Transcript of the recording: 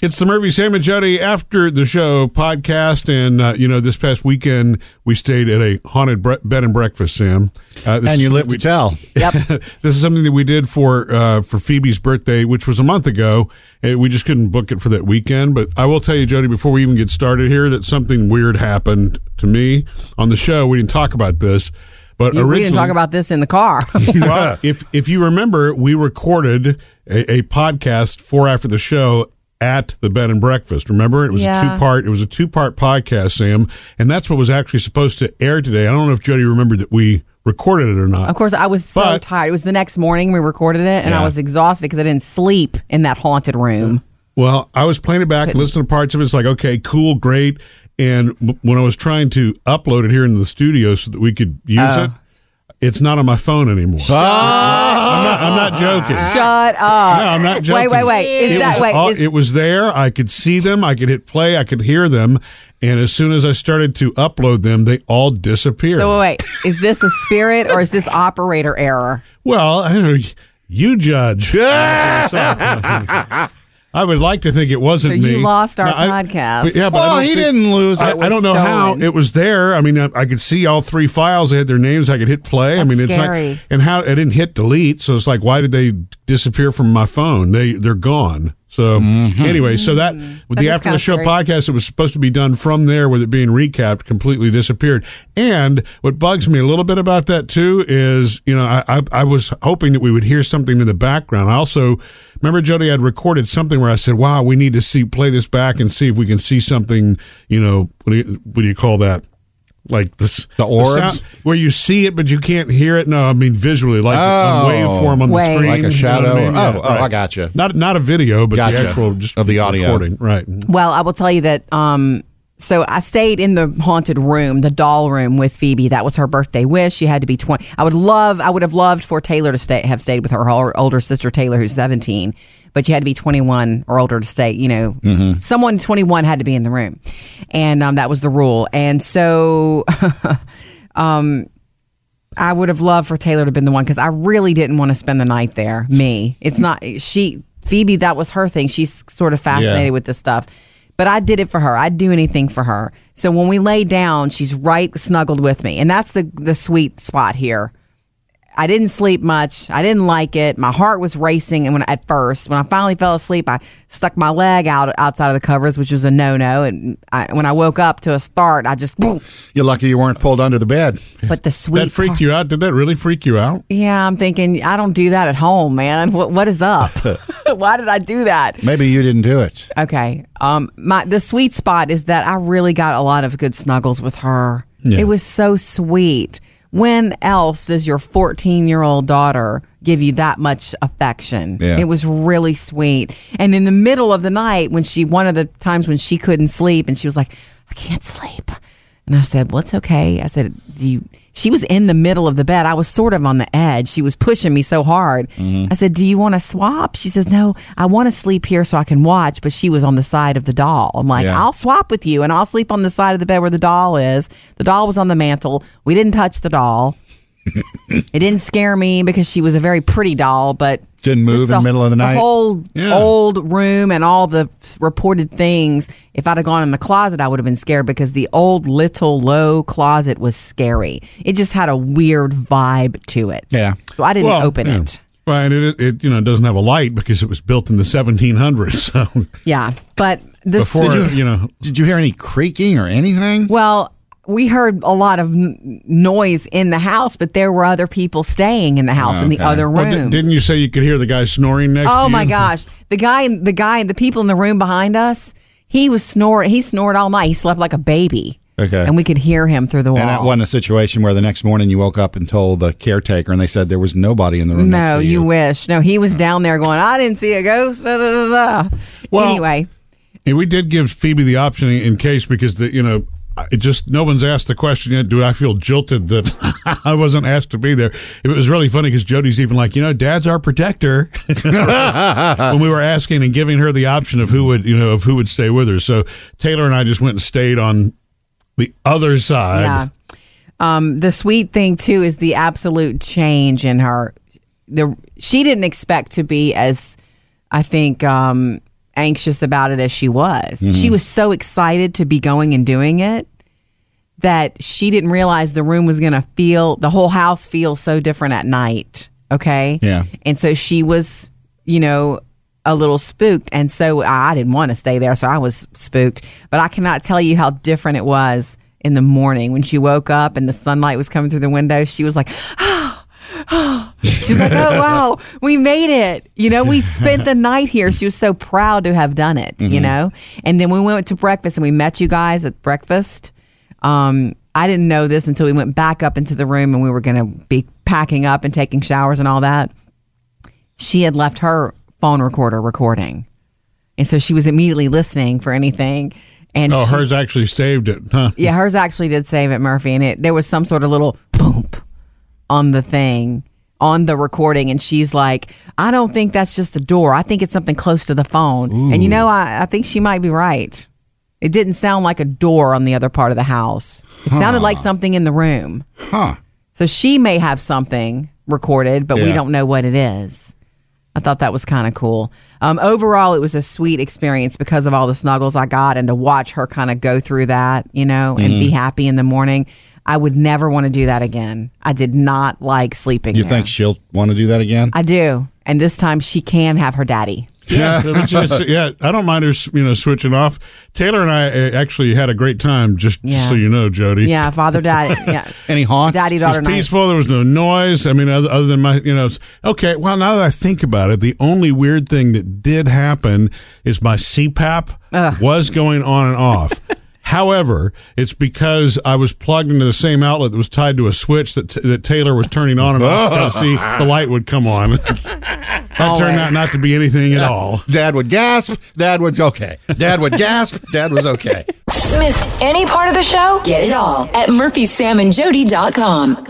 It's the Murphy, Sam, and Jody after the show podcast. And, uh, you know, this past weekend, we stayed at a haunted bre- bed and breakfast, Sam. Uh, this And you is- live to tell. Yep. this is something that we did for uh, for Phoebe's birthday, which was a month ago. We just couldn't book it for that weekend. But I will tell you, Jody, before we even get started here, that something weird happened to me on the show. We didn't talk about this, but You- we originally, didn't talk about this in the car. well, if if you remember, we recorded a, a podcast for after the show at the bed and breakfast. Remember, it was a two part. It was a two part podcast, Sam, and that's what was actually supposed to air today. I don't know if Jody remembered that we recorded it or not. of course, I was so But- tired. It was the next morning we recorded it, and I was exhausted because I didn't sleep in that haunted room. Well, I was playing it back, listening to parts of it. It's like, okay, cool, great. And w- when I was trying to upload it here into the studio so that we could use Oh. it, it's not on my phone anymore. I'm not. I'm not joking. Shut up. No, I'm not joking. Wait, wait, wait. Is it that was wait? all- is, it was there. I could see them. I could hit play. I could hear them. And as soon as I started to upload them, they all disappeared. so wait, wait. Is this a spirit or is this operator error? well, I don't know. You judge. I would like to think it wasn't So me. you lost our No, I- podcast. but yeah, but Well, he think- didn't lose I. I don't know how it was there. I mean, I, I could see all three files. They had their names. I could hit play. I That's mean, it's scary. like, and how I didn't hit delete. So it's like, why did they disappear from my phone? They they're gone. So anyway, so that with Mm-hmm. The after the show podcast, it was supposed to be done from there with it being recapped, completely disappeared. And what bugs me a little bit about that too is, you know, I I, I was hoping that we would hear something in the background. I also remember Jody had recorded something where I said, "Wow, we need to see play this back and see if we can see something." You know, what do you, what do you call that? Like this, The orbs? where you see it but you can't hear it. No, I mean visually, like on Oh. waveform on Wave. the screen, Like a you know shadow? I mean? Oh, oh, I gotcha. Not not a video, but Gotcha. the actual just Of the audio. recording, right? Well, I will tell you that. Um, so I stayed in the haunted room, the doll room with Phoebe. That was her birthday wish. She had to be twenty. I would love. I would have loved for Taylor to stay, have stayed with her, her older sister Taylor, who's seventeen. But she had to be twenty one or older to stay. You know, someone twenty one had to be in the room, and um, that was the rule. And so. um, I would have loved for Taylor to have been the one because I really didn't want to spend the night there. Me, it's not she. Phoebe, that was her thing. She's sort of fascinated Yeah. with this stuff. But I did it for her. I'd do anything for her. So when we lay down, she's right snuggled with me, and that's the the sweet spot here. I didn't sleep much. I didn't like it. My heart was racing, and when at first, when I finally fell asleep, I stuck my leg out outside of the covers, which was a no no. And I, when I woke up to a start, I just. Boom. You're lucky you weren't pulled under the bed. But the sweet That freaked you out? Did that really freak you out? Yeah, I'm thinking I don't do that at home, man. What what is up? Why did I do that? Maybe you didn't do it. Okay. Um my the sweet spot is that I really got a lot of good snuggles with her. Yeah. It was so sweet. When else does your 14-year-old daughter give you that much affection? Yeah. It was really sweet. And in the middle of the night when she one of the times when she couldn't sleep and she was like, "I can't sleep." And I said, "Well, it's okay." I said, "Do you?" She was in the middle of the bed. I was sort of on the edge. She was pushing me so hard. Mm-hmm. I said, "Do you want to swap?" She says, "No, I want to sleep here so I can watch." But she was on the side of the doll. I'm like, Yeah. "I'll swap with you, and I'll sleep on the side of the bed where the doll is." The doll was on the mantle. We didn't touch the doll. It didn't scare me because she was a very pretty doll, but Didn't move in the middle of the night? The whole Yeah. old room and all the reported things. If I'd have gone in the closet, I would have been scared because the old little low closet was scary. It just had a weird vibe to it. Yeah. So I didn't Well, open yeah. it. Right, and it, it you know doesn't have a light because it was built in the 1700s. So Yeah, but the before you know, Did you hear any creaking or anything? well. We heard a lot of noise in the house, but there were other people staying in the house in the Okay. other oh, well, rooms. didn't you say you could hear the guy snoring next? Oh to Oh my gosh. The guy the guy the people in the room behind us, he was snoring he snored all night. He slept like a baby. Okay. And we could hear him through the wall. And that wasn't a situation where the next morning you woke up and told the caretaker and they said there was nobody in the room. no, next to you you wish. No, he was down there going, I didn't see a ghost. Da, da, da, da. Well- anyway, And we did give Phoebe the option in case because the you know it just no one's asked the question yet. Do I feel jilted that I wasn't asked to be there? It was really funny because Jody's even like, you know, Dad's our protector. when we were asking and giving her the option of who would you know of who would stay with her, so Taylor and I just went and stayed on the other side. yeah. Um, the sweet thing too is the absolute change in her. The she didn't expect to be as, I think, um, anxious about it as she was. Mm-hmm. She was so excited to be going and doing it that she didn't realize the room was going to feel the whole house feels so different at night. Okay. Yeah. And so she was, you know, a little spooked. And so I didn't want to stay there. So I was spooked. But I cannot tell you how different it was in the morning when she woke up and the sunlight was coming through the window. She was like, She's like, oh, wow, we made it. You know, we spent the night here. She was so proud to have done it, you know? And then we went to breakfast and we met you guys at breakfast. Um, I didn't know this until we went back up into the room and we were going to be packing up and taking showers and all that. She had left her phone recorder recording. And so she was immediately listening for anything. And Oh, she- hers actually saved it, huh? yeah, hers actually did save it, Murphy, and it there was some sort of little boom on the thing on the recording, and she's like, "I don't think that's just the door. I think it's something close to the phone." And you know, I, I think she might be right. It didn't sound like a door on the other part of the house. It sounded like something in the room. Huh. So she may have something recorded, but we don't know what it is. I thought that was kind of cool. Um, overall, it was a sweet experience because of all the snuggles I got and to watch her kind of go through that, you know, and Mm-hmm. be happy in the morning. I would never want to do that again. I did not like sleeping. You there. think she'll want to do that again? I do. And this time she can have her daddy. Yeah, but just- yeah. I don't mind her, you know, switching off. Taylor and I uh, actually had a great time. Just, just Yeah. so you know, Jody. Yeah, father, daddy. Yeah. Any haunts? Daddy, It daughter was night. peaceful. There was no noise. I mean, other, other than my, you know, okay. Well, now that I think about it, the only weird thing that did happen is my CPAP was going on and off. However, it's because I was plugged into the same outlet that was tied to a switch that that Taylor was turning on and off to see the light would come on. that turned out not to be anything at all. Dad would gasp. Dad was okay. Dad would gasp. Dad was okay. Missed any part of the show? Get it all at murphysamandjody.com.